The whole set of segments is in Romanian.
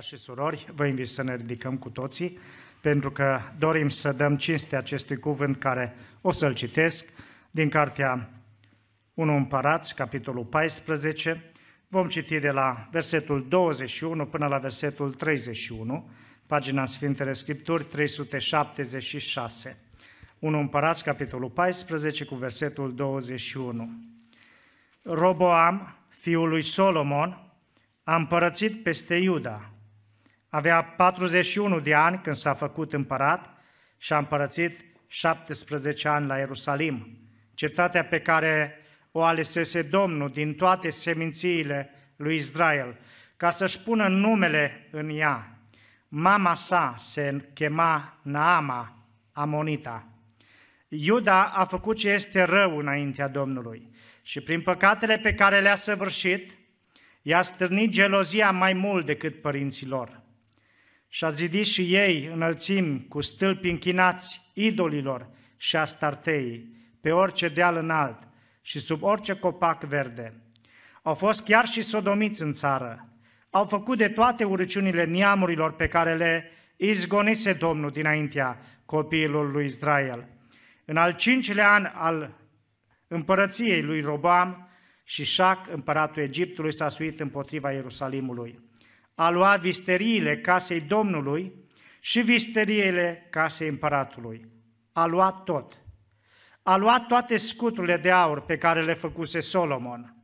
Frați și surori, vă invit să ne ridicăm cu toții, pentru că dorim să dăm cinste acestui cuvânt care o să-l citesc din cartea 1 Împărați, capitolul 14. Vom citi de la versetul 21 până la versetul 31, pagina Sfintele Scripturi 376. 1 Împărați, capitolul 14, cu versetul 21. Roboam, fiul lui Solomon, a împărățit peste Iuda, avea 41 de ani când s-a făcut împărat și a împărățit 17 ani la Ierusalim, cetatea pe care o alesese Domnul din toate semințiile lui Israel, ca să-și pună numele în ea. Mama sa se chema Naama, Amonita. Iuda a făcut ce este rău înaintea Domnului și prin păcatele pe care le-a săvârșit, i-a stârnit gelozia mai mult decât părinților și a zidit și ei înălțimi cu stâlpi închinați idolilor și astarteii, pe orice deal înalt și sub orice copac verde. Au fost chiar și sodomiți în țară. Au făcut de toate urăciunile neamurilor pe care le izgonise Domnul dinaintea copiilor lui Israel. În al cincilea an al împărăției lui Robam și Șac, împăratul Egiptului, s-a suit împotriva Ierusalimului a luat visteriile casei Domnului și visteriile casei împăratului. A luat tot. A luat toate scuturile de aur pe care le făcuse Solomon.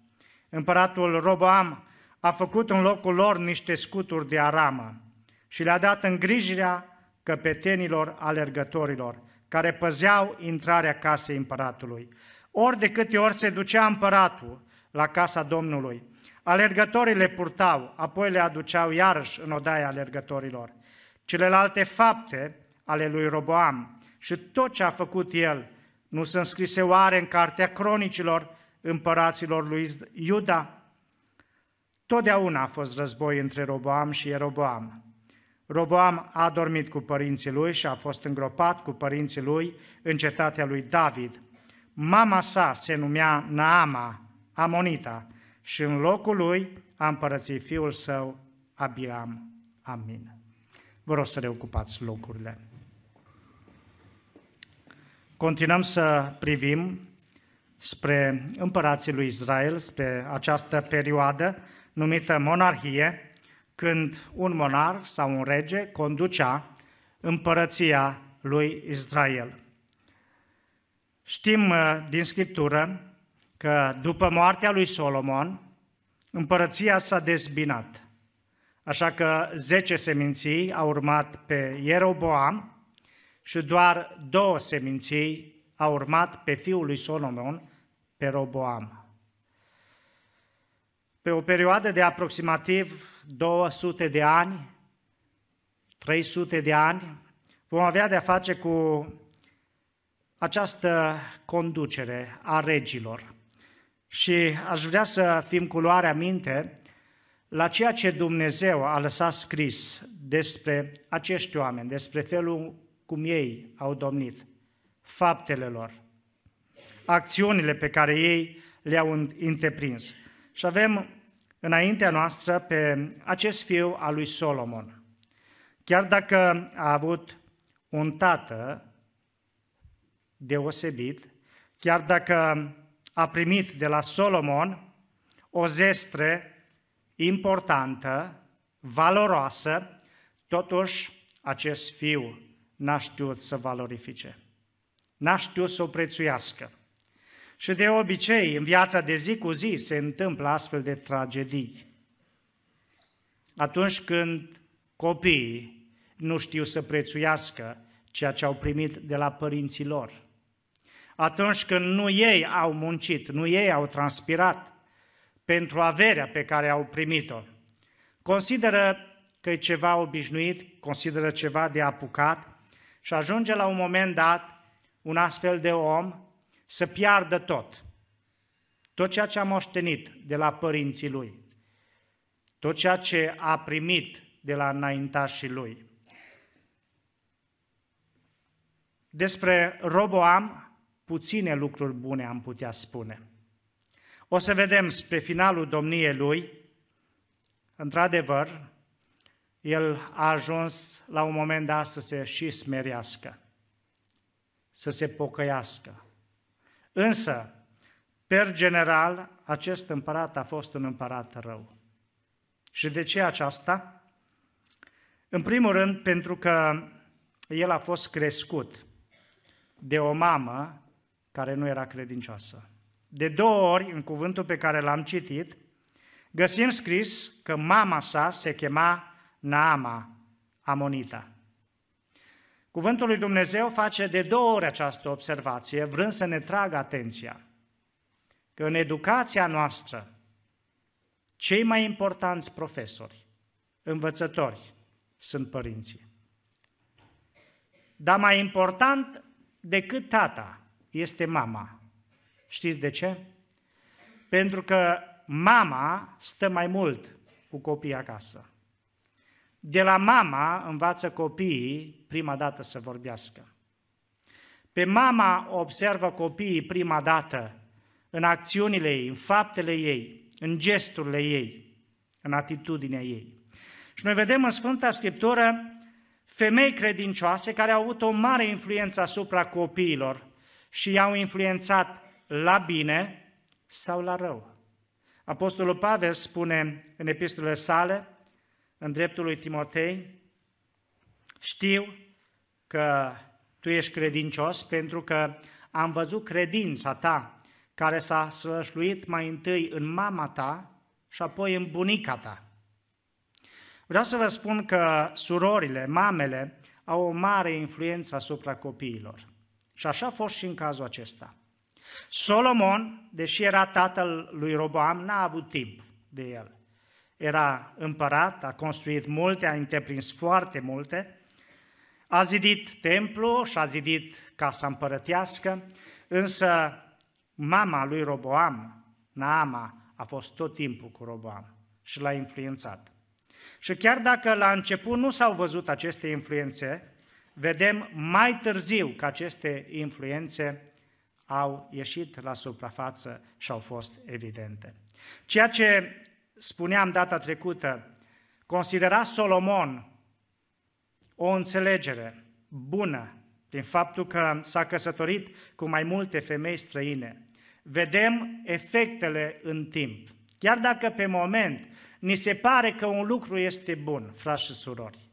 Împăratul Roboam a făcut în locul lor niște scuturi de aramă și le-a dat îngrijirea căpetenilor alergătorilor, care păzeau intrarea casei împăratului. Ori de câte ori se ducea împăratul la casa Domnului, Alergătorii le purtau, apoi le aduceau iarăși în odaia alergătorilor. Celelalte fapte ale lui Roboam și tot ce a făcut el nu sunt scrise oare în cartea cronicilor împăraților lui Iuda? Totdeauna a fost război între Roboam și Eroboam. Roboam a dormit cu părinții lui și a fost îngropat cu părinții lui în cetatea lui David. Mama sa se numea Naama, Amonita, și în locul lui a împărățit fiul său, Abiram. Amin. Vă rog să reocupați locurile. Continuăm să privim spre împărații lui Israel, spre această perioadă numită monarhie, când un monar sau un rege conducea împărăția lui Israel. Știm uh, din Scriptură că după moartea lui Solomon, împărăția s-a dezbinat. Așa că zece seminții au urmat pe Ieroboam și doar două seminții au urmat pe fiul lui Solomon, pe Roboam. Pe o perioadă de aproximativ 200 de ani, 300 de ani, vom avea de-a face cu această conducere a regilor. Și aș vrea să fim cu luarea minte la ceea ce Dumnezeu a lăsat scris despre acești oameni, despre felul cum ei au domnit, faptele lor, acțiunile pe care ei le-au întreprins. Și avem înaintea noastră pe acest fiu al lui Solomon. Chiar dacă a avut un tată deosebit, chiar dacă a primit de la Solomon o zestre importantă, valoroasă, totuși acest fiu n-a știut să valorifice. N-a știut să o prețuiască. Și de obicei, în viața de zi cu zi se întâmplă astfel de tragedii. Atunci când copiii nu știu să prețuiască ceea ce au primit de la părinții lor atunci când nu ei au muncit, nu ei au transpirat pentru averea pe care au primit-o. Consideră că e ceva obișnuit, consideră ceva de apucat și ajunge la un moment dat un astfel de om să piardă tot. Tot ceea ce a moștenit de la părinții lui. Tot ceea ce a primit de la înaintașii lui. Despre Roboam puține lucruri bune am putea spune. O să vedem spre finalul domniei lui, într-adevăr, el a ajuns la un moment dat să se și smerească, să se pocăiască. Însă, per general, acest împărat a fost un împărat rău. Și de ce aceasta? În primul rând, pentru că el a fost crescut de o mamă care nu era credincioasă. De două ori, în cuvântul pe care l-am citit, găsim scris că mama sa se chema Naama Amonita. Cuvântul lui Dumnezeu face de două ori această observație, vrând să ne tragă atenția că în educația noastră cei mai importanți profesori, învățători, sunt părinții. Dar mai important decât tata este mama. Știți de ce? Pentru că mama stă mai mult cu copiii acasă. De la mama învață copiii prima dată să vorbească. Pe mama observă copiii prima dată în acțiunile ei, în faptele ei, în gesturile ei, în atitudinea ei. Și noi vedem în Sfânta Scriptură femei credincioase care au avut o mare influență asupra copiilor și i-au influențat la bine sau la rău. Apostolul Pavel spune în epistolele sale, în dreptul lui Timotei, știu că tu ești credincios pentru că am văzut credința ta care s-a slășluit mai întâi în mama ta și apoi în bunica ta. Vreau să vă spun că surorile, mamele, au o mare influență asupra copiilor. Și așa a fost și în cazul acesta. Solomon, deși era tatăl lui Roboam, n-a avut timp de el. Era împărat, a construit multe, a întreprins foarte multe, a zidit templu și a zidit casa împărătească, însă mama lui Roboam, Naama, a fost tot timpul cu Roboam și l-a influențat. Și chiar dacă la început nu s-au văzut aceste influențe, vedem mai târziu că aceste influențe au ieșit la suprafață și au fost evidente. Ceea ce spuneam data trecută, considera Solomon o înțelegere bună din faptul că s-a căsătorit cu mai multe femei străine. Vedem efectele în timp. Chiar dacă pe moment ni se pare că un lucru este bun, frați și surori,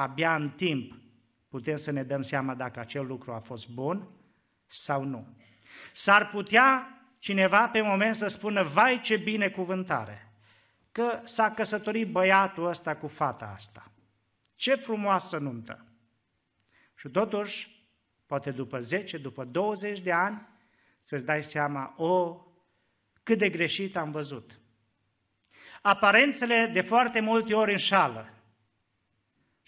abia în timp putem să ne dăm seama dacă acel lucru a fost bun sau nu. S-ar putea cineva pe moment să spună, vai ce binecuvântare, că s-a căsătorit băiatul ăsta cu fata asta. Ce frumoasă nuntă! Și totuși, poate după 10, după 20 de ani, să-ți dai seama, o, cât de greșit am văzut. Aparențele de foarte multe ori înșală.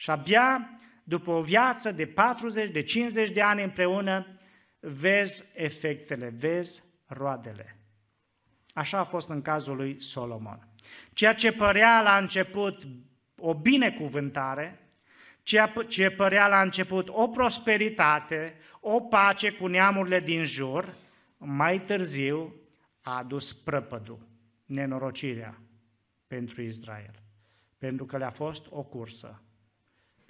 Și abia după o viață de 40, de 50 de ani împreună, vezi efectele, vezi roadele. Așa a fost în cazul lui Solomon. Ceea ce părea la început o binecuvântare, ceea ce părea la început o prosperitate, o pace cu neamurile din jur, mai târziu a adus prăpădul, nenorocirea pentru Israel. Pentru că le-a fost o cursă.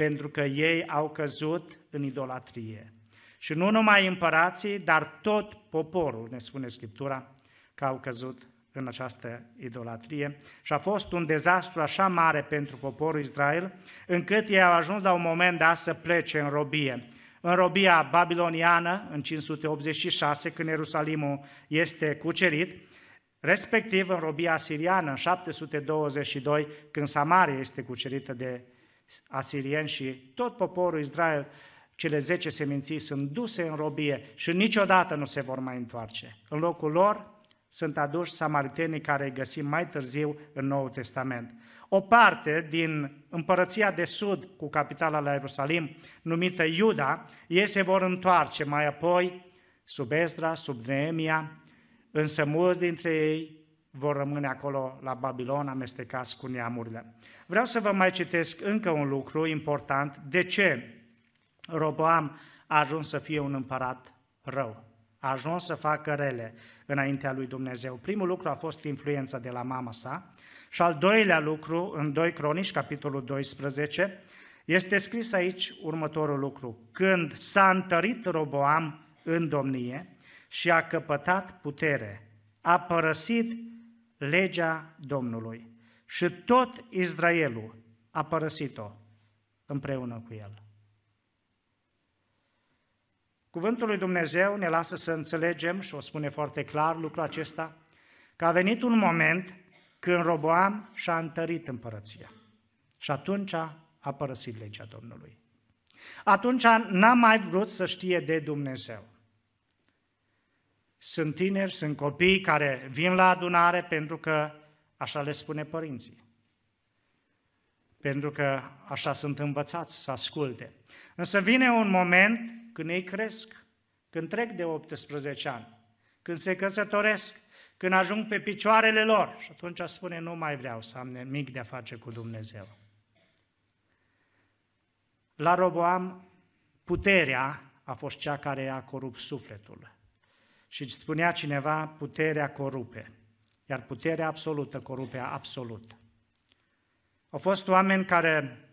Pentru că ei au căzut în idolatrie. Și nu numai împărații, dar tot poporul, ne spune Scriptura, că au căzut în această idolatrie și a fost un dezastru așa mare pentru poporul Israel, încât ei au ajuns la un moment dat să plece în robie. În robia babiloniană, în 586, când Ierusalimul este cucerit, respectiv în robia asiriană, în 722, când Samaria este cucerită de asirieni și tot poporul Israel cele zece seminții sunt duse în robie și niciodată nu se vor mai întoarce. În locul lor sunt aduși samaritenii care îi găsim mai târziu în Noul Testament. O parte din împărăția de sud cu capitala la Ierusalim, numită Iuda, ei se vor întoarce mai apoi sub Ezra, sub Neemia, însă mulți dintre ei vor rămâne acolo la Babilon amestecați cu neamurile. Vreau să vă mai citesc încă un lucru important. De ce Roboam a ajuns să fie un împărat rău. a ajuns să facă rele înaintea lui Dumnezeu. Primul lucru a fost influența de la mama sa și al doilea lucru, în 2 Cronici, capitolul 12, este scris aici următorul lucru. Când s-a întărit Roboam în domnie și a căpătat putere, a părăsit legea Domnului și tot Israelul a părăsit-o împreună cu el. Cuvântul lui Dumnezeu ne lasă să înțelegem, și o spune foarte clar lucrul acesta, că a venit un moment când Roboam și-a întărit împărăția. Și atunci a părăsit legea Domnului. Atunci n-a mai vrut să știe de Dumnezeu. Sunt tineri, sunt copii care vin la adunare pentru că așa le spune părinții. Pentru că așa sunt învățați să asculte. Însă vine un moment când ei cresc, când trec de 18 ani, când se căsătoresc, când ajung pe picioarele lor și atunci spune, nu mai vreau să am nimic de a face cu Dumnezeu. La Roboam, puterea a fost cea care a corupt sufletul. Și spunea cineva, puterea corupe, iar puterea absolută corupe absolut. Au fost oameni care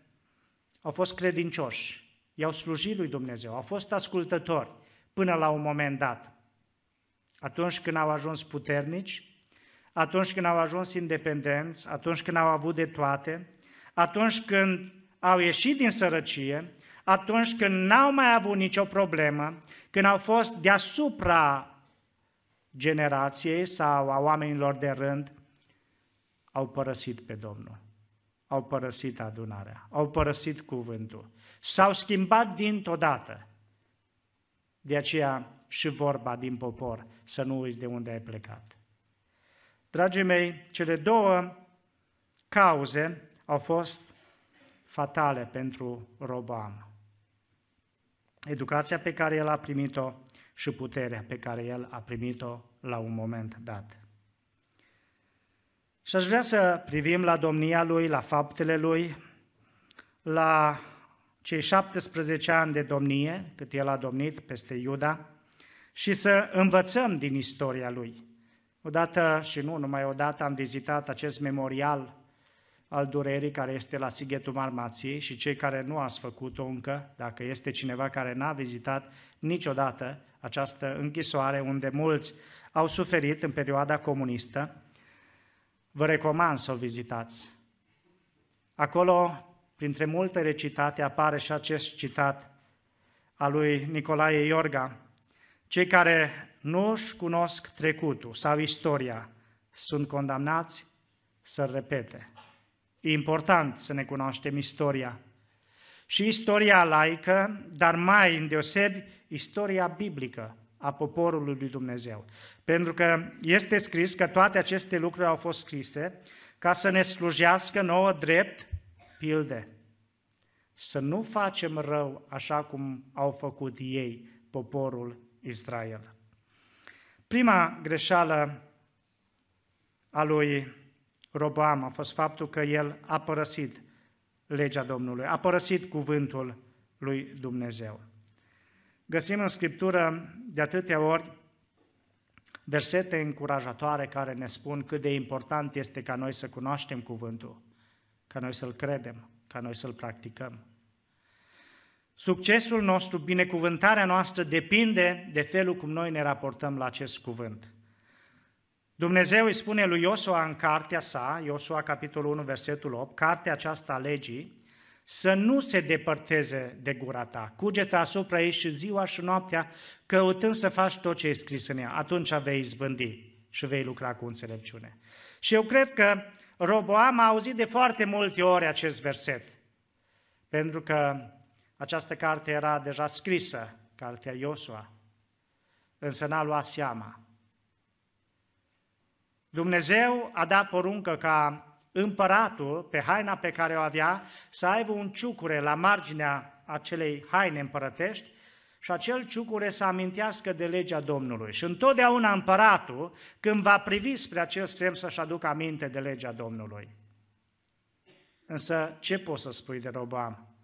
au fost credincioși, i-au slujit lui Dumnezeu, au fost ascultători până la un moment dat. Atunci când au ajuns puternici, atunci când au ajuns independenți, atunci când au avut de toate, atunci când au ieșit din sărăcie, atunci când n-au mai avut nicio problemă, când au fost deasupra generației sau a oamenilor de rând, au părăsit pe Domnul. Au părăsit adunarea, au părăsit cuvântul. S-au schimbat dintr-o dată. De aceea și vorba din popor, să nu uiți de unde ai plecat. Dragii mei, cele două cauze au fost fatale pentru Robam. Educația pe care el a primit-o și puterea pe care el a primit-o la un moment dat. Și aș vrea să privim la domnia lui, la faptele lui, la cei 17 ani de domnie, cât el a domnit peste Iuda, și să învățăm din istoria lui. Odată și nu numai odată am vizitat acest memorial al durerii care este la Sighetul Marmației și cei care nu ați făcut-o încă, dacă este cineva care n-a vizitat niciodată această închisoare unde mulți au suferit în perioada comunistă, vă recomand să o vizitați. Acolo, printre multe recitate, apare și acest citat al lui Nicolae Iorga. Cei care nu își cunosc trecutul sau istoria sunt condamnați să repete. E important să ne cunoaștem istoria. Și istoria laică, dar mai îndeosebi istoria biblică a poporului lui Dumnezeu. Pentru că este scris că toate aceste lucruri au fost scrise ca să ne slujească nouă drept pilde. Să nu facem rău așa cum au făcut ei, poporul Israel. Prima greșeală a lui Roboam a fost faptul că el a părăsit legea Domnului, a părăsit cuvântul lui Dumnezeu. Găsim în Scriptură de atâtea ori versete încurajatoare care ne spun cât de important este ca noi să cunoaștem cuvântul, ca noi să-l credem, ca noi să-l practicăm. Succesul nostru, binecuvântarea noastră depinde de felul cum noi ne raportăm la acest cuvânt. Dumnezeu îi spune lui Iosua în cartea sa, Iosua capitolul 1, versetul 8, cartea aceasta a legii, să nu se depărteze de gura ta. Cugete asupra ei și ziua și noaptea, căutând să faci tot ce e scris în ea. Atunci vei izbândi și vei lucra cu înțelepciune. Și eu cred că Roboam a auzit de foarte multe ori acest verset, pentru că această carte era deja scrisă, cartea Iosua, însă n-a luat seama. Dumnezeu a dat poruncă ca împăratul, pe haina pe care o avea, să aibă un ciucure la marginea acelei haine împărătești și acel ciucure să amintească de legea Domnului. Și întotdeauna împăratul, când va privi spre acest semn, să-și aducă aminte de legea Domnului. Însă, ce poți să spui de Robam?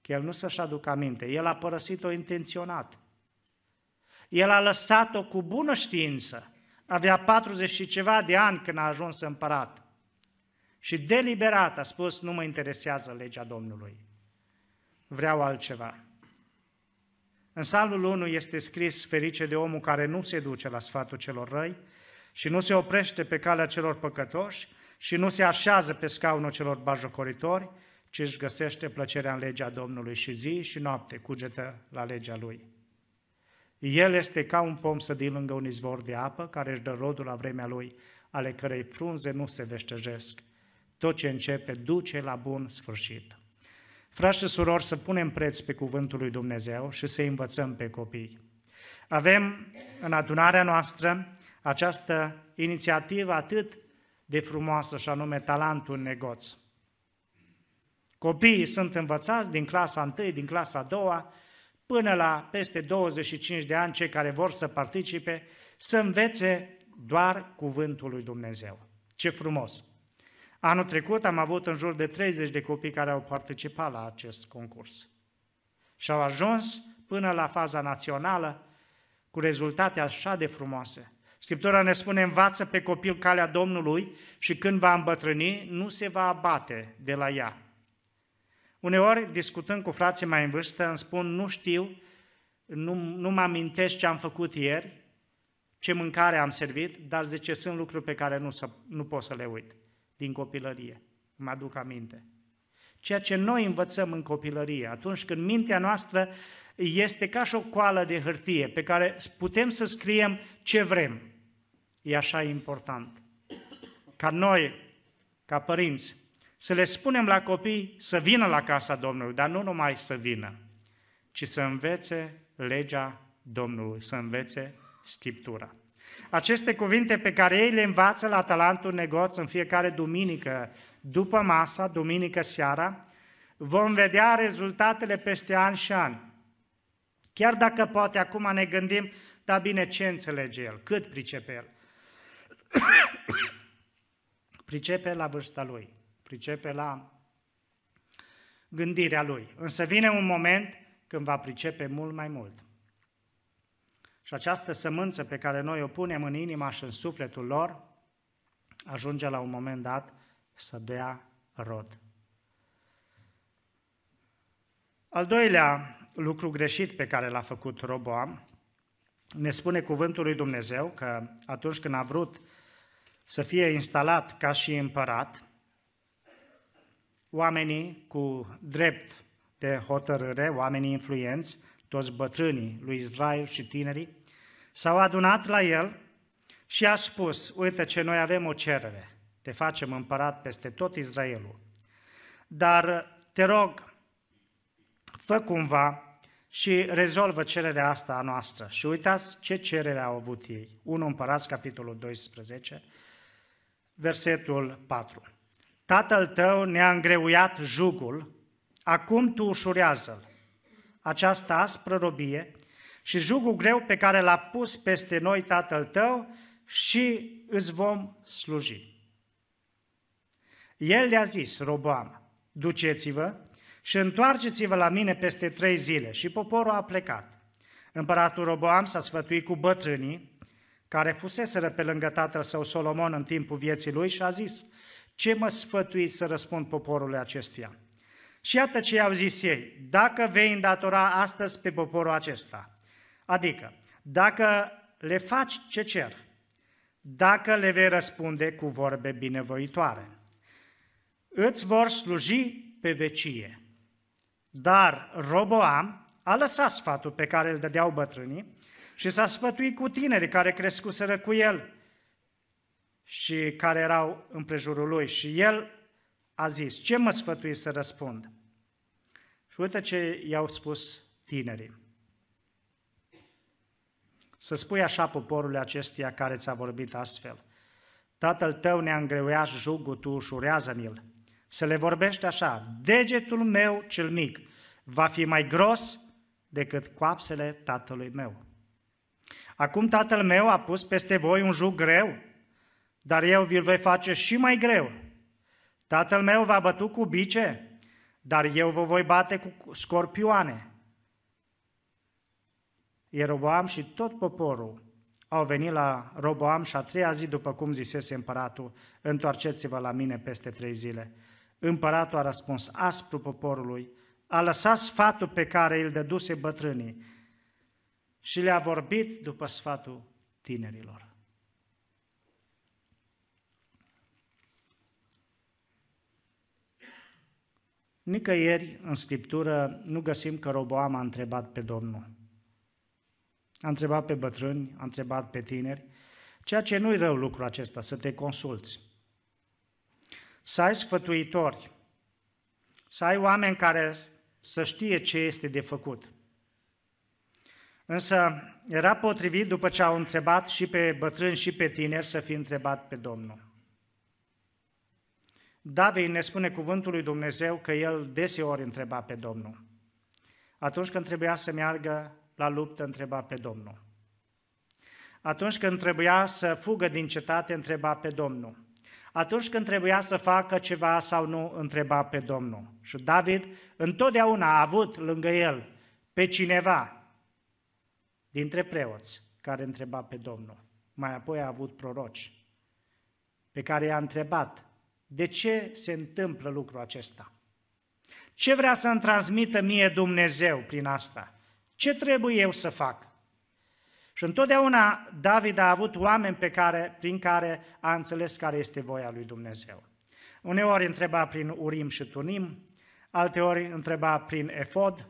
Că el nu să-și aducă aminte, el a părăsit-o intenționat. El a lăsat-o cu bună știință. Avea 40 și ceva de ani când a ajuns împărat. Și deliberat a spus, nu mă interesează legea Domnului. Vreau altceva. În salul 1 este scris ferice de omul care nu se duce la sfatul celor răi și nu se oprește pe calea celor păcătoși și nu se așează pe scaunul celor bajocoritori, ci își găsește plăcerea în legea Domnului și zi și noapte cugetă la legea Lui. El este ca un pom sădit lângă un izvor de apă, care își dă rodul la vremea lui, ale cărei frunze nu se veștejesc. Tot ce începe duce la bun sfârșit. Frați și surori, să punem preț pe cuvântul lui Dumnezeu și să învățăm pe copii. Avem în adunarea noastră această inițiativă atât de frumoasă și anume talentul în negoț. Copiii sunt învățați din clasa 1, din clasa 2, până la peste 25 de ani, cei care vor să participe, să învețe doar cuvântul lui Dumnezeu. Ce frumos! Anul trecut am avut în jur de 30 de copii care au participat la acest concurs. Și au ajuns până la faza națională cu rezultate așa de frumoase. Scriptura ne spune, învață pe copil calea Domnului și când va îmbătrâni, nu se va abate de la ea. Uneori, discutând cu frații mai în vârstă, îmi spun, nu știu, nu, nu mă amintesc ce am făcut ieri, ce mâncare am servit, dar zice, sunt lucruri pe care nu, să, nu pot să le uit din copilărie. Mă aduc aminte. Ceea ce noi învățăm în copilărie, atunci când mintea noastră este ca și o coală de hârtie pe care putem să scriem ce vrem. E așa important. Ca noi, ca părinți, să le spunem la copii să vină la casa Domnului, dar nu numai să vină, ci să învețe legea Domnului, să învețe Scriptura. Aceste cuvinte pe care ei le învață la talentul negoț în fiecare duminică, după masa, duminică seara, vom vedea rezultatele peste ani și ani. Chiar dacă poate acum ne gândim, dar bine, ce înțelege el? Cât pricepe el? pricepe la vârsta lui, pricepe la gândirea lui. Însă vine un moment când va pricepe mult mai mult. Și această sămânță pe care noi o punem în inima și în sufletul lor, ajunge la un moment dat să dea rod. Al doilea lucru greșit pe care l-a făcut Roboam, ne spune cuvântul lui Dumnezeu că atunci când a vrut să fie instalat ca și împărat, oamenii cu drept de hotărâre, oamenii influenți, toți bătrânii lui Israel și tinerii, s-au adunat la el și a spus, uite ce noi avem o cerere, te facem împărat peste tot Israelul. Dar te rog, fă cumva și rezolvă cererea asta a noastră. Și uitați ce cerere au avut ei. 1 Împărați, capitolul 12, versetul 4. Tatăl tău ne-a îngreuiat jugul, acum tu ușurează-l. Această aspră robie și jugul greu pe care l-a pus peste noi tatăl tău și îți vom sluji. El le-a zis, Roboam, duceți-vă și întoarceți-vă la mine peste trei zile. Și poporul a plecat. Împăratul Roboam s-a sfătuit cu bătrânii, care fuseseră pe lângă tatăl său Solomon în timpul vieții lui și a zis, ce mă sfătuiți să răspund poporului acestuia? Și iată ce i-au zis ei, dacă vei îndatora astăzi pe poporul acesta, adică dacă le faci ce cer, dacă le vei răspunde cu vorbe binevoitoare, îți vor sluji pe vecie. Dar Roboam a lăsat sfatul pe care îl dădeau bătrânii și s-a sfătuit cu tinerii care crescuseră cu el și care erau în prejurul lui. Și el a zis, ce mă sfătui să răspund? Și uite ce i-au spus tinerii. Să spui așa poporului acestuia care ți-a vorbit astfel. Tatăl tău ne-a îngreuiat jugul, tu ușurează-mi-l să le vorbește așa, degetul meu cel mic va fi mai gros decât coapsele tatălui meu. Acum tatăl meu a pus peste voi un jug greu, dar eu vi-l voi face și mai greu. Tatăl meu v-a bătut cu bice, dar eu vă voi bate cu scorpioane. Ieroboam și tot poporul au venit la Roboam și a treia zi, după cum zisese împăratul, întoarceți-vă la mine peste trei zile. Împăratul a răspuns aspru poporului, a lăsat sfatul pe care îl dăduse bătrânii și le-a vorbit după sfatul tinerilor. Nicăieri în Scriptură nu găsim că Roboam a întrebat pe Domnul. A întrebat pe bătrâni, a întrebat pe tineri, ceea ce nu-i rău lucru acesta, să te consulți. Să ai sfătuitori, să ai oameni care să știe ce este de făcut. Însă era potrivit, după ce au întrebat și pe bătrâni și pe tineri, să fi întrebat pe Domnul. David ne spune cuvântul lui Dumnezeu că el deseori întreba pe Domnul. Atunci când trebuia să meargă la luptă, întreba pe Domnul. Atunci când trebuia să fugă din cetate, întreba pe Domnul. Atunci când trebuia să facă ceva sau nu, întreba pe Domnul. Și David întotdeauna a avut lângă el pe cineva dintre preoți care întreba pe Domnul. Mai apoi a avut proroci pe care i-a întrebat de ce se întâmplă lucrul acesta. Ce vrea să-mi transmită mie Dumnezeu prin asta? Ce trebuie eu să fac? Și întotdeauna David a avut oameni pe care, prin care a înțeles care este voia lui Dumnezeu. Uneori întreba prin Urim și Tunim, alteori întreba prin Efod,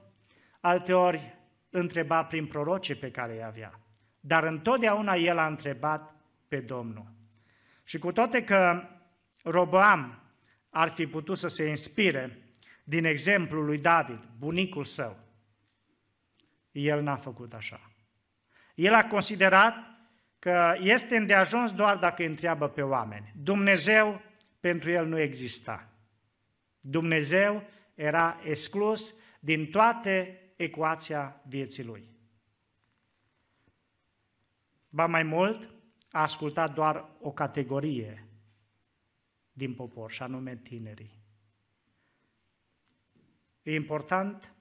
alteori întreba prin prorocii pe care îi avea. Dar întotdeauna el a întrebat pe Domnul. Și cu toate că Roboam ar fi putut să se inspire din exemplul lui David, bunicul său, el n-a făcut așa. El a considerat că este îndeajuns doar dacă îi întreabă pe oameni. Dumnezeu pentru el nu exista. Dumnezeu era exclus din toate ecuația vieții lui. Ba mai mult, a ascultat doar o categorie din popor, și anume tinerii. E important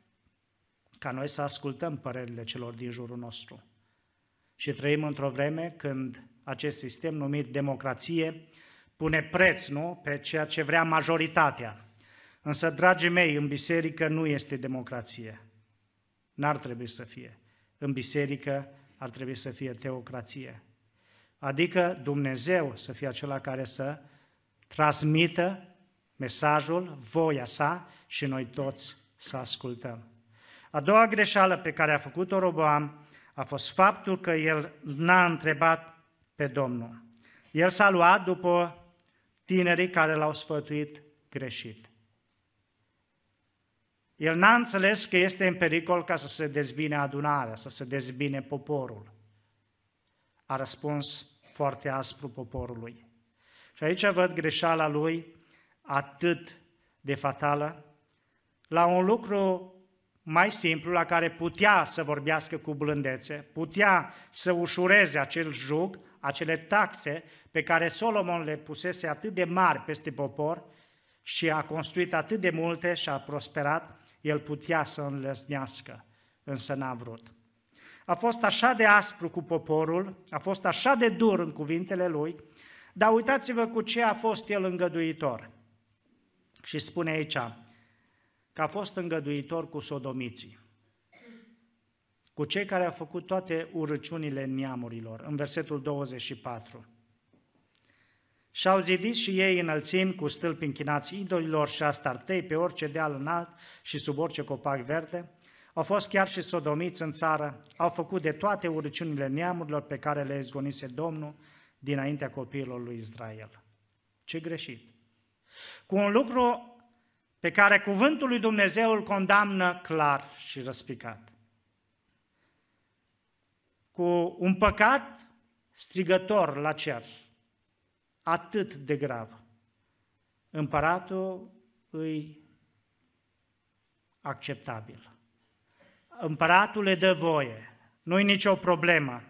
ca noi să ascultăm părerile celor din jurul nostru. Și trăim într-o vreme când acest sistem numit democrație pune preț nu, pe ceea ce vrea majoritatea. Însă, dragii mei, în biserică nu este democrație. N-ar trebui să fie. În biserică ar trebui să fie teocrație. Adică Dumnezeu să fie acela care să transmită mesajul, voia sa și noi toți să ascultăm. A doua greșeală pe care a făcut-o Roboam a fost faptul că el n-a întrebat pe Domnul. El s-a luat după tinerii care l-au sfătuit greșit. El n-a înțeles că este în pericol ca să se dezbine adunarea, să se dezbine poporul. A răspuns foarte aspru poporului. Și aici văd greșeala lui atât de fatală, la un lucru mai simplu, la care putea să vorbească cu blândețe, putea să ușureze acel jug, acele taxe pe care Solomon le pusese atât de mari peste popor și a construit atât de multe și a prosperat, el putea să înlăsnească, însă n-a vrut. A fost așa de aspru cu poporul, a fost așa de dur în cuvintele lui, dar uitați-vă cu ce a fost el îngăduitor. Și spune aici că a fost îngăduitor cu sodomiții, cu cei care au făcut toate urăciunile neamurilor, în versetul 24. Și-au zidit și ei înălțimi cu stâlpi închinați idolilor și astartei pe orice deal înalt și sub orice copac verde. Au fost chiar și sodomiți în țară, au făcut de toate urăciunile neamurilor pe care le izgonise Domnul dinaintea copiilor lui Israel. Ce greșit! Cu un lucru pe care cuvântul lui Dumnezeu îl condamnă clar și răspicat. Cu un păcat strigător la cer, atât de grav. Împăratul îi acceptabil. Împăratul le dă voie. Nu-i nicio problemă.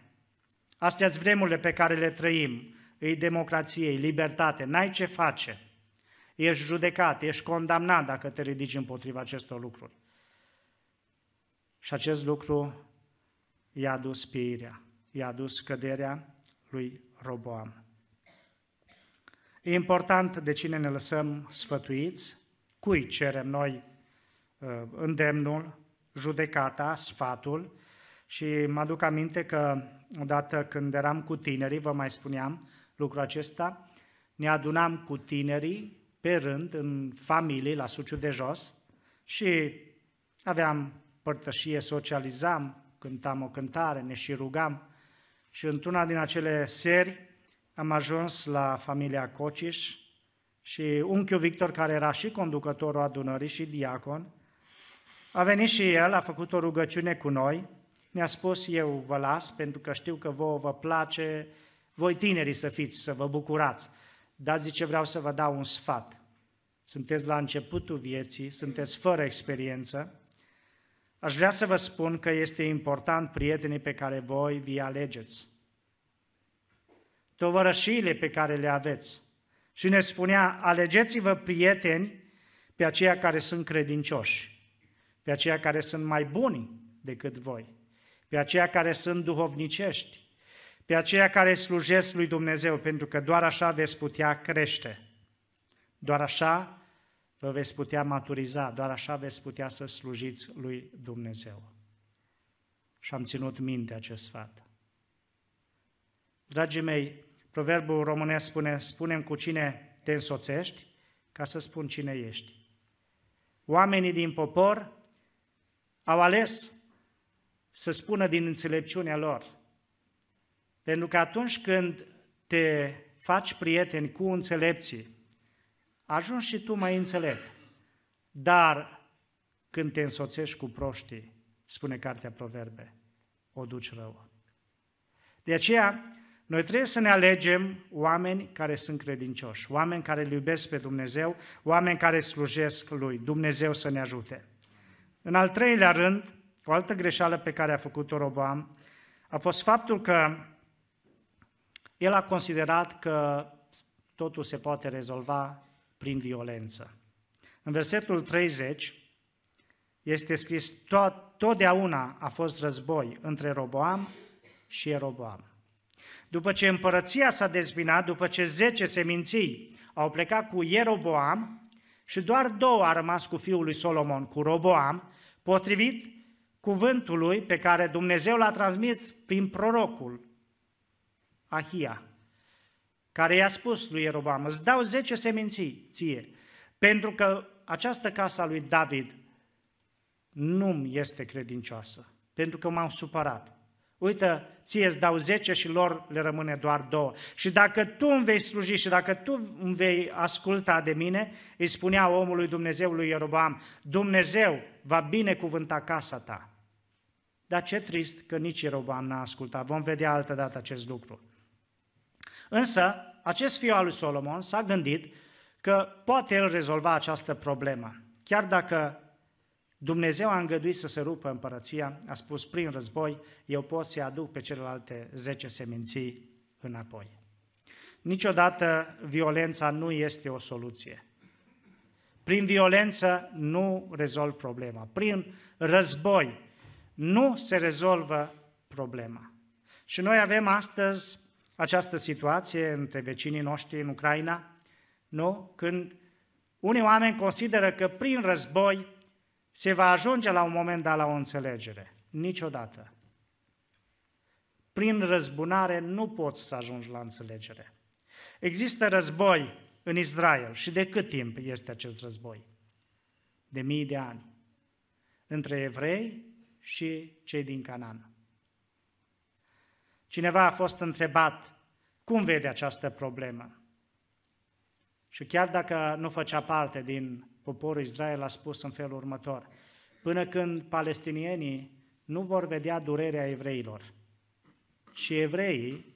Astea sunt vremurile pe care le trăim. Îi democrație, îi libertate. N-ai ce face. Ești judecat, ești condamnat dacă te ridici împotriva acestor lucruri. Și acest lucru i-a dus pieirea, i-a dus căderea lui Roboam. E important de cine ne lăsăm sfătuiți, cui cerem noi uh, îndemnul, judecata, sfatul și mă aduc aminte că odată când eram cu tinerii, vă mai spuneam lucrul acesta, ne adunam cu tinerii pe rând în familie la Suciu de Jos și aveam părtășie, socializam, cântam o cântare, ne și rugam. Și într-una din acele seri am ajuns la familia Cociș și unchiul Victor, care era și conducătorul adunării și diacon, a venit și el, a făcut o rugăciune cu noi, ne-a spus, eu vă las pentru că știu că vouă vă place, voi tinerii să fiți, să vă bucurați, dar zice, vreau să vă dau un sfat. Sunteți la începutul vieții, sunteți fără experiență, Aș vrea să vă spun că este important prietenii pe care voi vi alegeți. Tovărășiile pe care le aveți. Și ne spunea, alegeți-vă prieteni pe aceia care sunt credincioși, pe aceia care sunt mai buni decât voi, pe aceia care sunt duhovnicești, pe aceia care slujesc lui Dumnezeu, pentru că doar așa veți putea crește. Doar așa vă veți putea maturiza, doar așa veți putea să slujiți lui Dumnezeu. Și am ținut minte acest sfat. Dragii mei, proverbul românesc spune, spunem cu cine te însoțești, ca să spun cine ești. Oamenii din popor au ales să spună din înțelepciunea lor. Pentru că atunci când te faci prieteni cu înțelepții, ajungi și tu mai înțelept. Dar când te însoțești cu proștii, spune Cartea Proverbe, o duci rău. De aceea, noi trebuie să ne alegem oameni care sunt credincioși, oameni care îl iubesc pe Dumnezeu, oameni care slujesc Lui. Dumnezeu să ne ajute. În al treilea rând, o altă greșeală pe care a făcut-o Roboam a fost faptul că el a considerat că totul se poate rezolva prin violență. În versetul 30 este scris, tot, totdeauna a fost război între Roboam și Eroboam. După ce împărăția s-a dezbinat, după ce zece seminții au plecat cu Ieroboam și doar două a rămas cu fiul lui Solomon, cu Roboam, potrivit cuvântului pe care Dumnezeu l-a transmis prin prorocul Ahia care i-a spus lui Ierobam, îți dau zece seminții ție, pentru că această casa lui David nu este credincioasă, pentru că m-am supărat. Uite, ție îți dau zece și lor le rămâne doar două. Și dacă tu îmi vei sluji și dacă tu îmi vei asculta de mine, îi spunea omului Dumnezeu lui Ierobam, Dumnezeu va binecuvânta casa ta. Dar ce trist că nici Ierobam n-a ascultat. Vom vedea altă dată acest lucru. Însă, acest fiu al lui Solomon s-a gândit că poate el rezolva această problemă. Chiar dacă Dumnezeu a îngăduit să se rupă împărăția, a spus prin război, eu pot să aduc pe celelalte zece seminții înapoi. Niciodată violența nu este o soluție. Prin violență nu rezolv problema. Prin război nu se rezolvă problema. Și noi avem astăzi această situație între vecinii noștri în Ucraina, nu? Când unii oameni consideră că prin război se va ajunge la un moment dat la o înțelegere. Niciodată. Prin răzbunare nu poți să ajungi la înțelegere. Există război în Israel. Și de cât timp este acest război? De mii de ani. Între evrei și cei din Canaan. Cineva a fost întrebat cum vede această problemă. Și chiar dacă nu făcea parte din poporul Israel, a spus în felul următor, până când palestinienii nu vor vedea durerea evreilor și evreii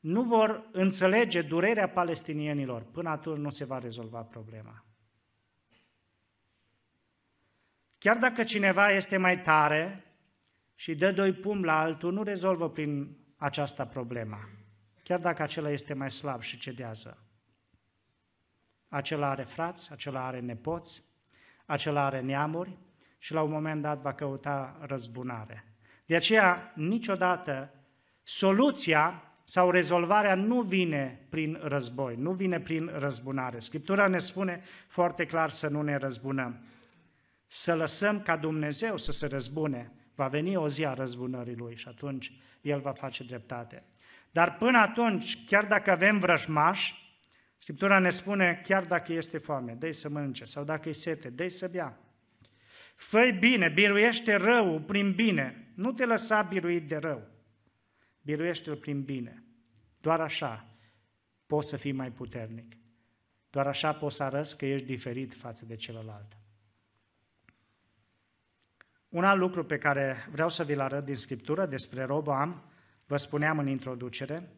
nu vor înțelege durerea palestinienilor, până atunci nu se va rezolva problema. Chiar dacă cineva este mai tare și dă doi pum la altul, nu rezolvă prin această problemă, chiar dacă acela este mai slab și cedează. Acela are frați, acela are nepoți, acela are neamuri și la un moment dat va căuta răzbunare. De aceea, niciodată, soluția sau rezolvarea nu vine prin război, nu vine prin răzbunare. Scriptura ne spune foarte clar să nu ne răzbunăm. Să lăsăm ca Dumnezeu să se răzbune. Va veni o zi a răzbunării Lui și atunci El va face dreptate. Dar până atunci, chiar dacă avem vrăjmași, Scriptura ne spune, chiar dacă este foame, dă să mănânce, sau dacă e sete, dă să bea. fă bine, biruiește răul prin bine, nu te lăsa biruit de rău, biruiește-l prin bine. Doar așa poți să fii mai puternic. Doar așa poți să arăți că ești diferit față de celălalt. Un alt lucru pe care vreau să vi-l arăt din Scriptură despre Roboam, vă spuneam în introducere,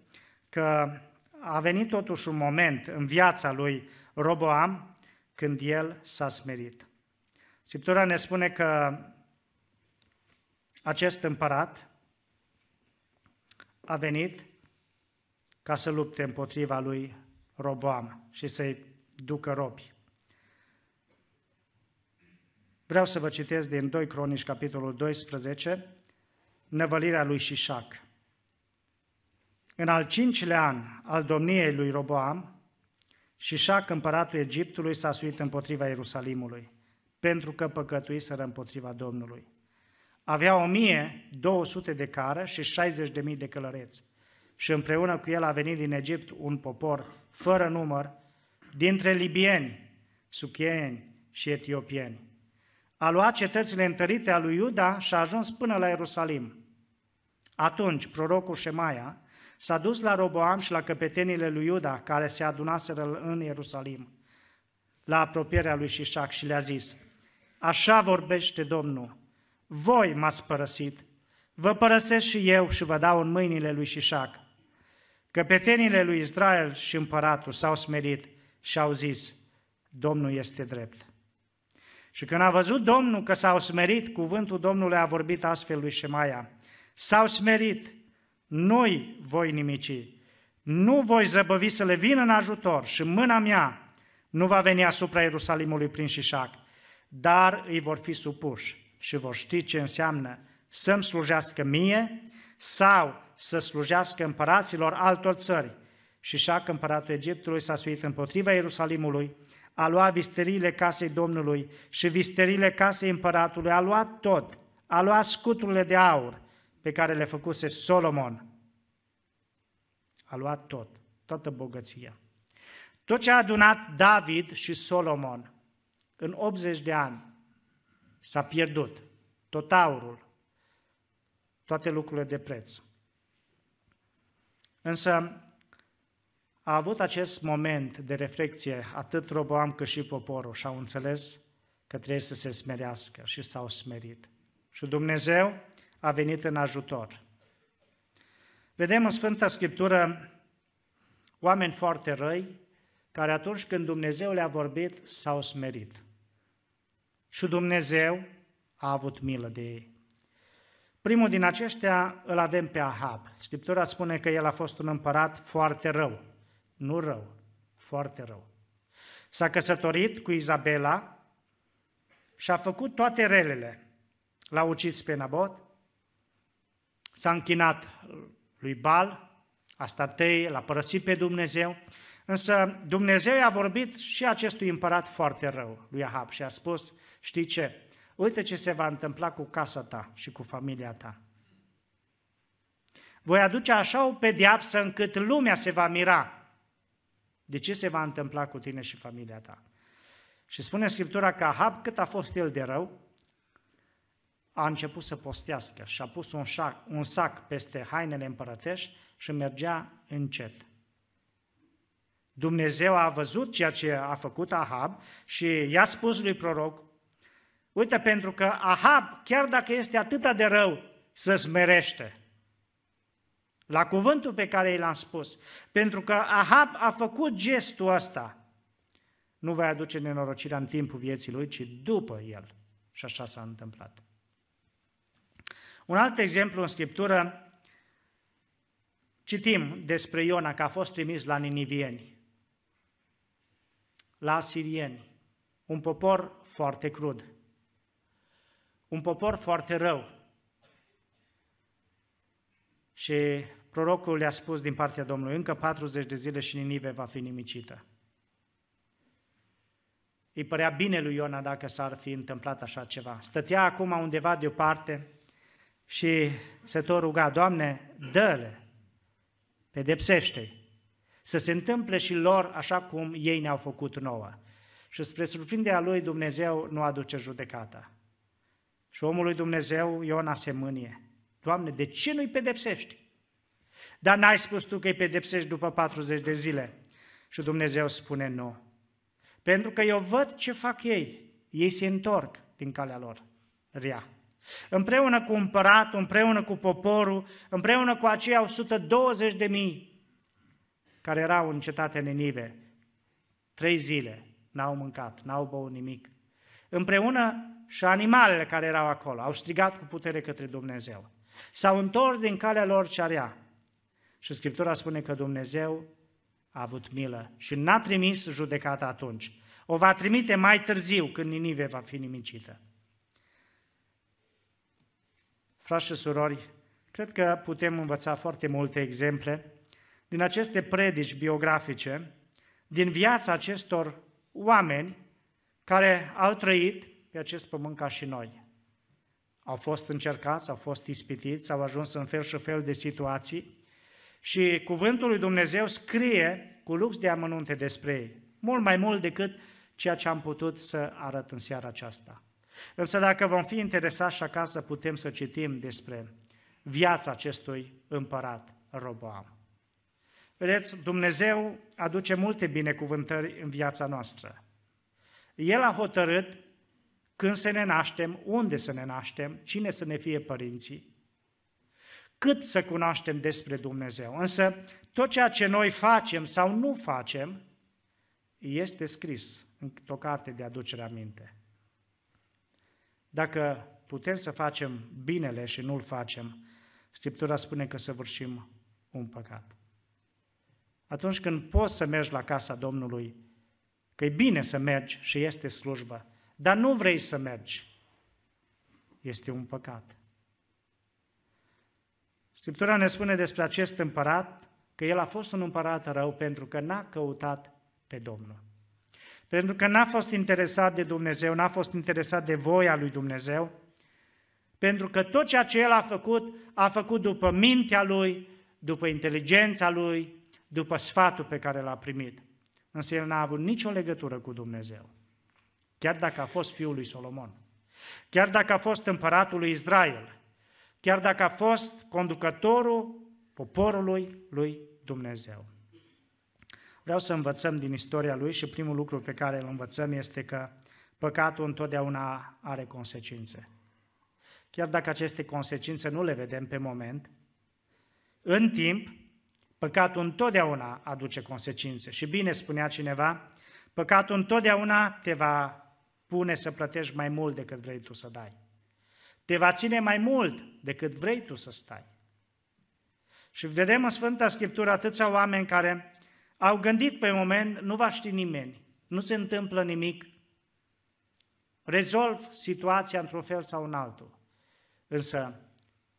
că a venit totuși un moment în viața lui Roboam când el s-a smerit. Scriptura ne spune că acest împărat a venit ca să lupte împotriva lui Roboam și să-i ducă robi. Vreau să vă citesc din 2 Cronici, capitolul 12, năvălirea lui Șișac. În al cincilea an al domniei lui Roboam, Șișac, împăratul Egiptului, s-a suit împotriva Ierusalimului, pentru că păcătuiseră împotriva Domnului. Avea 1200 de cară și 60.000 de călăreți și împreună cu el a venit din Egipt un popor fără număr, dintre libieni, suchieni și etiopieni. A luat cetățile întărite a lui Iuda și a ajuns până la Ierusalim. Atunci, prorocul Șemaia s-a dus la Roboam și la căpetenile lui Iuda, care se adunaseră în Ierusalim, la apropierea lui Șișac și le-a zis, Așa vorbește Domnul, voi m-ați părăsit, vă părăsesc și eu și vă dau în mâinile lui Șișac. Căpetenile lui Israel și împăratul s-au smerit și au zis, Domnul este drept. Și când a văzut Domnul că s-au smerit, cuvântul Domnului a vorbit astfel lui Șemaia. S-au smerit, nu-i voi nimici, nu voi zăbăvi să le vină în ajutor și mâna mea nu va veni asupra Ierusalimului prin Șișac, dar îi vor fi supuși și vor ști ce înseamnă să-mi slujească mie sau să slujească împăraților altor țări. Și Șac, împăratul Egiptului, s-a suit împotriva Ierusalimului, a luat visterile casei Domnului și visterile casei împăratului, a luat tot, a luat scuturile de aur pe care le făcuse Solomon. A luat tot, toată bogăția. Tot ce a adunat David și Solomon în 80 de ani s-a pierdut. Tot aurul, toate lucrurile de preț. Însă a avut acest moment de reflexie atât Roboam cât și poporul și au înțeles că trebuie să se smerească și s-au smerit. Și Dumnezeu a venit în ajutor. Vedem în Sfânta Scriptură oameni foarte răi care atunci când Dumnezeu le-a vorbit s-au smerit. Și Dumnezeu a avut milă de ei. Primul din aceștia îl avem pe Ahab. Scriptura spune că el a fost un împărat foarte rău. Nu rău, foarte rău. S-a căsătorit cu Izabela și a făcut toate relele. L-a ucis pe Nabot, s-a închinat lui Bal, a stat tăi, l-a părăsit pe Dumnezeu, însă Dumnezeu i-a vorbit și acestui împărat foarte rău, lui Ahab, și a spus, știi ce, uite ce se va întâmpla cu casa ta și cu familia ta. Voi aduce așa o pediapsă încât lumea se va mira. De ce se va întâmpla cu tine și familia ta? Și spune Scriptura că Ahab, cât a fost el de rău, a început să postească și a pus un, șac, un sac peste hainele împărătești și mergea încet. Dumnezeu a văzut ceea ce a făcut Ahab și i-a spus lui proroc, Uite, pentru că Ahab, chiar dacă este atât de rău, să smerește. La cuvântul pe care i l-am spus. Pentru că Ahab a făcut gestul ăsta. Nu va aduce nenorocirea în timpul vieții lui, ci după el. Și așa s-a întâmplat. Un alt exemplu în Scriptură, citim despre Iona că a fost trimis la ninivieni, la asirieni, un popor foarte crud un popor foarte rău. Și prorocul le-a spus din partea Domnului, încă 40 de zile și Ninive va fi nimicită. Îi părea bine lui Iona dacă s-ar fi întâmplat așa ceva. Stătea acum undeva deoparte și se tot ruga, Doamne, dă-le, pedepsește-i, să se întâmple și lor așa cum ei ne-au făcut nouă. Și spre surprinderea lui Dumnezeu nu aduce judecata. Și omul lui Dumnezeu, Iona, se mânie. Doamne, de ce nu-i pedepsești? Dar n-ai spus tu că îi pedepsești după 40 de zile. Și Dumnezeu spune nu. Pentru că eu văd ce fac ei. Ei se întorc din calea lor rea. Împreună cu împăratul, împreună cu poporul, împreună cu aceia 120 de mii care erau în cetatea Ninive, trei zile n-au mâncat, n-au băut nimic. Împreună și animalele care erau acolo au strigat cu putere către Dumnezeu. S-au întors din calea lor cea rea. Și Scriptura spune că Dumnezeu a avut milă și n-a trimis judecata atunci. O va trimite mai târziu, când Ninive va fi nimicită. Frați și surori, cred că putem învăța foarte multe exemple din aceste predici biografice, din viața acestor oameni care au trăit pe acest pământ ca și noi. Au fost încercați, au fost ispitiți, au ajuns în fel și fel de situații și cuvântul lui Dumnezeu scrie cu lux de amănunte despre ei, mult mai mult decât ceea ce am putut să arăt în seara aceasta. Însă dacă vom fi interesați și acasă, putem să citim despre viața acestui împărat Roboam. Vedeți, Dumnezeu aduce multe binecuvântări în viața noastră. El a hotărât când să ne naștem, unde să ne naștem, cine să ne fie părinții, cât să cunoaștem despre Dumnezeu. Însă tot ceea ce noi facem sau nu facem este scris într-o carte de aducere aminte. Dacă putem să facem binele și nu-l facem, Scriptura spune că săvârșim un păcat. Atunci când poți să mergi la casa Domnului, că e bine să mergi și este slujbă, dar nu vrei să mergi, este un păcat. Scriptura ne spune despre acest împărat că el a fost un împărat rău pentru că n-a căutat pe Domnul. Pentru că n-a fost interesat de Dumnezeu, n-a fost interesat de voia lui Dumnezeu, pentru că tot ceea ce el a făcut, a făcut după mintea lui, după inteligența lui, după sfatul pe care l-a primit. Însă el n-a avut nicio legătură cu Dumnezeu. Chiar dacă a fost fiul lui Solomon. Chiar dacă a fost împăratul lui Israel. Chiar dacă a fost conducătorul poporului lui Dumnezeu. Vreau să învățăm din istoria lui și primul lucru pe care îl învățăm este că păcatul întotdeauna are consecințe. Chiar dacă aceste consecințe nu le vedem pe moment, în timp, păcatul întotdeauna aduce consecințe. Și bine spunea cineva, păcatul întotdeauna te va pune să plătești mai mult decât vrei tu să dai. Te va ține mai mult decât vrei tu să stai. Și vedem în Sfânta Scriptură atâția oameni care au gândit pe moment, nu va ști nimeni, nu se întâmplă nimic, rezolv situația într-un fel sau în altul. Însă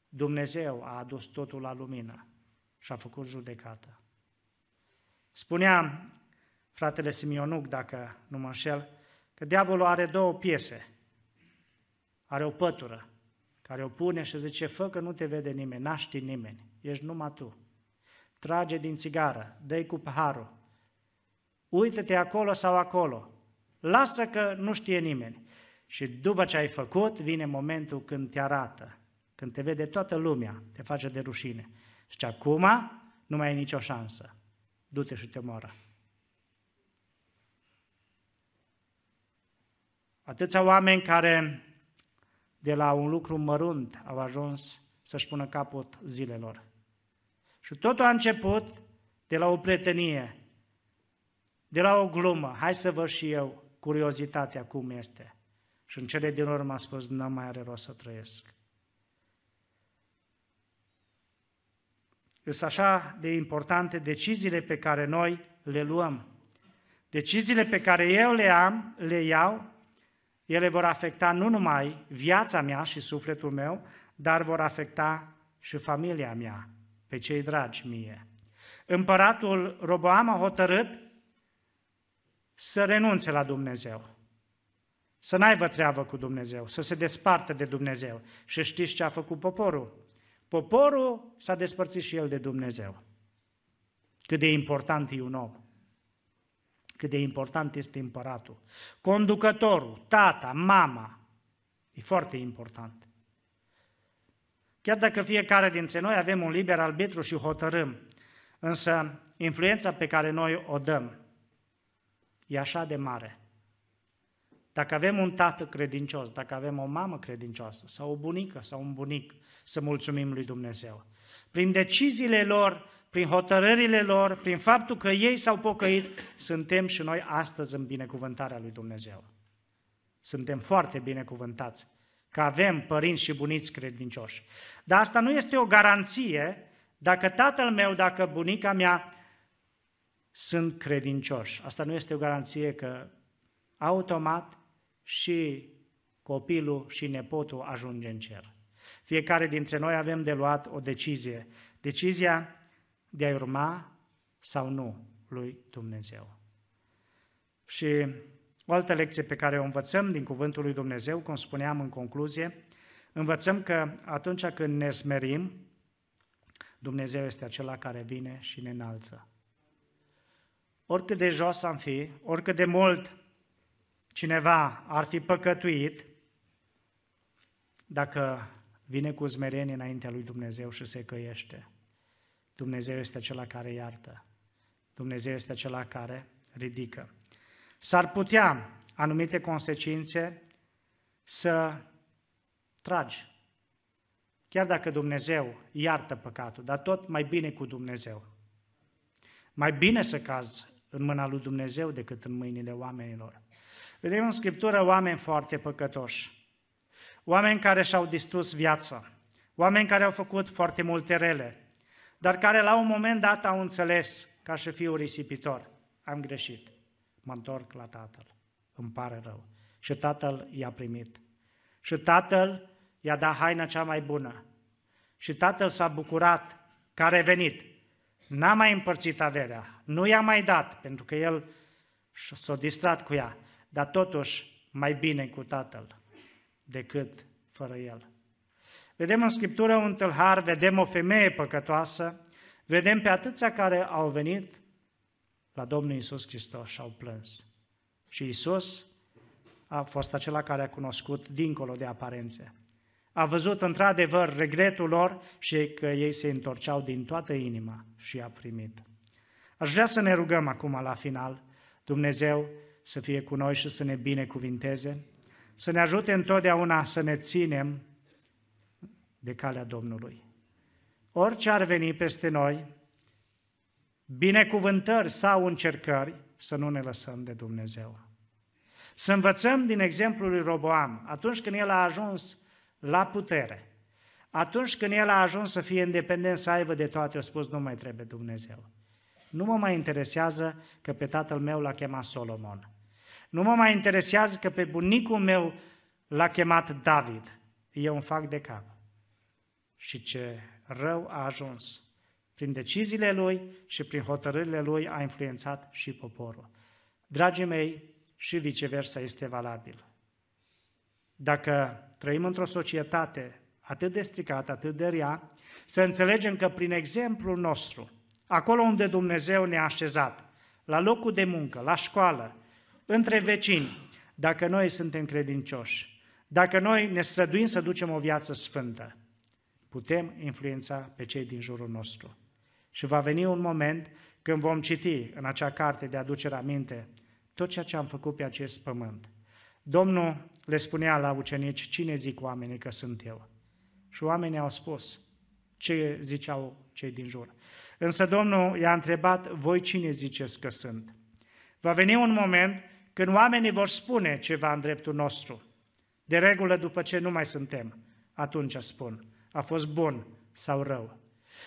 Dumnezeu a adus totul la lumină și a făcut judecată. Spunea fratele Simionuc, dacă nu mă înșel, că diavolul are două piese. Are o pătură care o pune și zice, fă că nu te vede nimeni, n-aști nimeni, ești numai tu trage din țigară, dă cu paharul, uită-te acolo sau acolo, lasă că nu știe nimeni. Și după ce ai făcut, vine momentul când te arată, când te vede toată lumea, te face de rușine. Și acum nu mai ai nicio șansă. Du-te și te moară. Atâția oameni care de la un lucru mărunt au ajuns să-și pună capăt zilelor. Și totul a început de la o prietenie, de la o glumă. Hai să văd și eu curiozitatea cum este. Și în cele din urmă a spus, nu mai are rost să trăiesc. Sunt așa de importante deciziile pe care noi le luăm. Deciziile pe care eu le am, le iau, ele vor afecta nu numai viața mea și sufletul meu, dar vor afecta și familia mea pe cei dragi mie. Împăratul Roboam a hotărât să renunțe la Dumnezeu, să n-aibă treabă cu Dumnezeu, să se desparte de Dumnezeu. Și știți ce a făcut poporul? Poporul s-a despărțit și el de Dumnezeu. Cât de important e un om. Cât de important este împăratul. Conducătorul, tata, mama. E foarte important. Chiar dacă fiecare dintre noi avem un liber arbitru și hotărâm, însă influența pe care noi o dăm e așa de mare. Dacă avem un tată credincios, dacă avem o mamă credincioasă, sau o bunică, sau un bunic, să mulțumim lui Dumnezeu. Prin deciziile lor, prin hotărârile lor, prin faptul că ei s-au pocăit, suntem și noi astăzi în binecuvântarea lui Dumnezeu. Suntem foarte binecuvântați că avem părinți și buniți credincioși. Dar asta nu este o garanție dacă tatăl meu, dacă bunica mea sunt credincioși. Asta nu este o garanție că automat și copilul și nepotul ajunge în cer. Fiecare dintre noi avem de luat o decizie. Decizia de a urma sau nu lui Dumnezeu. Și o altă lecție pe care o învățăm din Cuvântul lui Dumnezeu, cum spuneam în concluzie, învățăm că atunci când ne smerim, Dumnezeu este acela care vine și ne înalță. Oricât de jos am fi, oricât de mult cineva ar fi păcătuit, dacă vine cu zmerenie înaintea lui Dumnezeu și se căiește, Dumnezeu este acela care iartă. Dumnezeu este acela care ridică. S-ar putea anumite consecințe să tragi. Chiar dacă Dumnezeu iartă păcatul, dar tot mai bine cu Dumnezeu. Mai bine să cazi în mâna lui Dumnezeu decât în mâinile oamenilor. Vedem în Scriptură oameni foarte păcătoși, oameni care și-au distrus viața, oameni care au făcut foarte multe rele, dar care la un moment dat au înțeles ca și fiul risipitor, am greșit mă întorc la tatăl. Îmi pare rău. Și tatăl i-a primit. Și tatăl i-a dat haina cea mai bună. Și tatăl s-a bucurat că a revenit. N-a mai împărțit averea, nu i-a mai dat, pentru că el s-a distrat cu ea, dar totuși mai bine cu tatăl decât fără el. Vedem în Scriptură un tâlhar, vedem o femeie păcătoasă, vedem pe atâția care au venit la Domnul Isus Hristos și au plâns. Și Isus a fost acela care a cunoscut dincolo de aparențe. A văzut într-adevăr regretul lor și că ei se întorceau din toată inima și a primit. Aș vrea să ne rugăm acum la final, Dumnezeu să fie cu noi și să ne binecuvinteze, să ne ajute întotdeauna să ne ținem de calea Domnului. Orice ar veni peste noi, binecuvântări sau încercări, să nu ne lăsăm de Dumnezeu. Să învățăm din exemplul lui Roboam, atunci când el a ajuns la putere, atunci când el a ajuns să fie independent, să aibă de toate, a spus, nu mai trebuie Dumnezeu. Nu mă mai interesează că pe tatăl meu l-a chemat Solomon. Nu mă mai interesează că pe bunicul meu l-a chemat David. Eu îmi fac de cap. Și ce rău a ajuns prin deciziile lui și prin hotărârile lui a influențat și poporul. Dragii mei, și viceversa este valabil. Dacă trăim într-o societate atât de stricată, atât de rea, să înțelegem că prin exemplul nostru, acolo unde Dumnezeu ne-a așezat, la locul de muncă, la școală, între vecini, dacă noi suntem credincioși, dacă noi ne străduim să ducem o viață sfântă, putem influența pe cei din jurul nostru. Și va veni un moment când vom citi în acea carte de aducere aminte tot ceea ce am făcut pe acest pământ. Domnul le spunea la ucenici, cine zic oamenii că sunt eu? Și oamenii au spus ce ziceau cei din jur. Însă Domnul i-a întrebat, voi cine ziceți că sunt? Va veni un moment când oamenii vor spune ceva în dreptul nostru. De regulă, după ce nu mai suntem, atunci spun, a fost bun sau rău.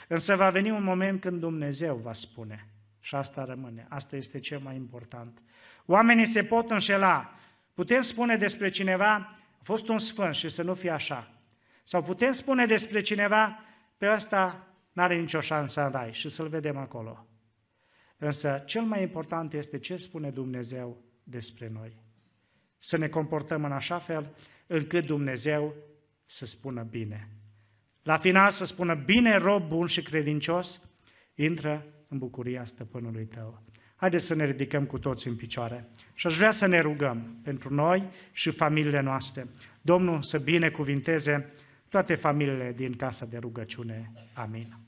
Însă va veni un moment când Dumnezeu va spune și asta rămâne. Asta este cel mai important. Oamenii se pot înșela. Putem spune despre cineva, a fost un sfânt și să nu fie așa. Sau putem spune despre cineva, pe ăsta n-are nicio șansă în rai și să-l vedem acolo. Însă cel mai important este ce spune Dumnezeu despre noi. Să ne comportăm în așa fel încât Dumnezeu să spună bine. La final să spună, bine rob bun și credincios, intră în bucuria stăpânului tău. Haideți să ne ridicăm cu toți în picioare și aș vrea să ne rugăm pentru noi și familiile noastre. Domnul să binecuvinteze toate familiile din casa de rugăciune. Amin.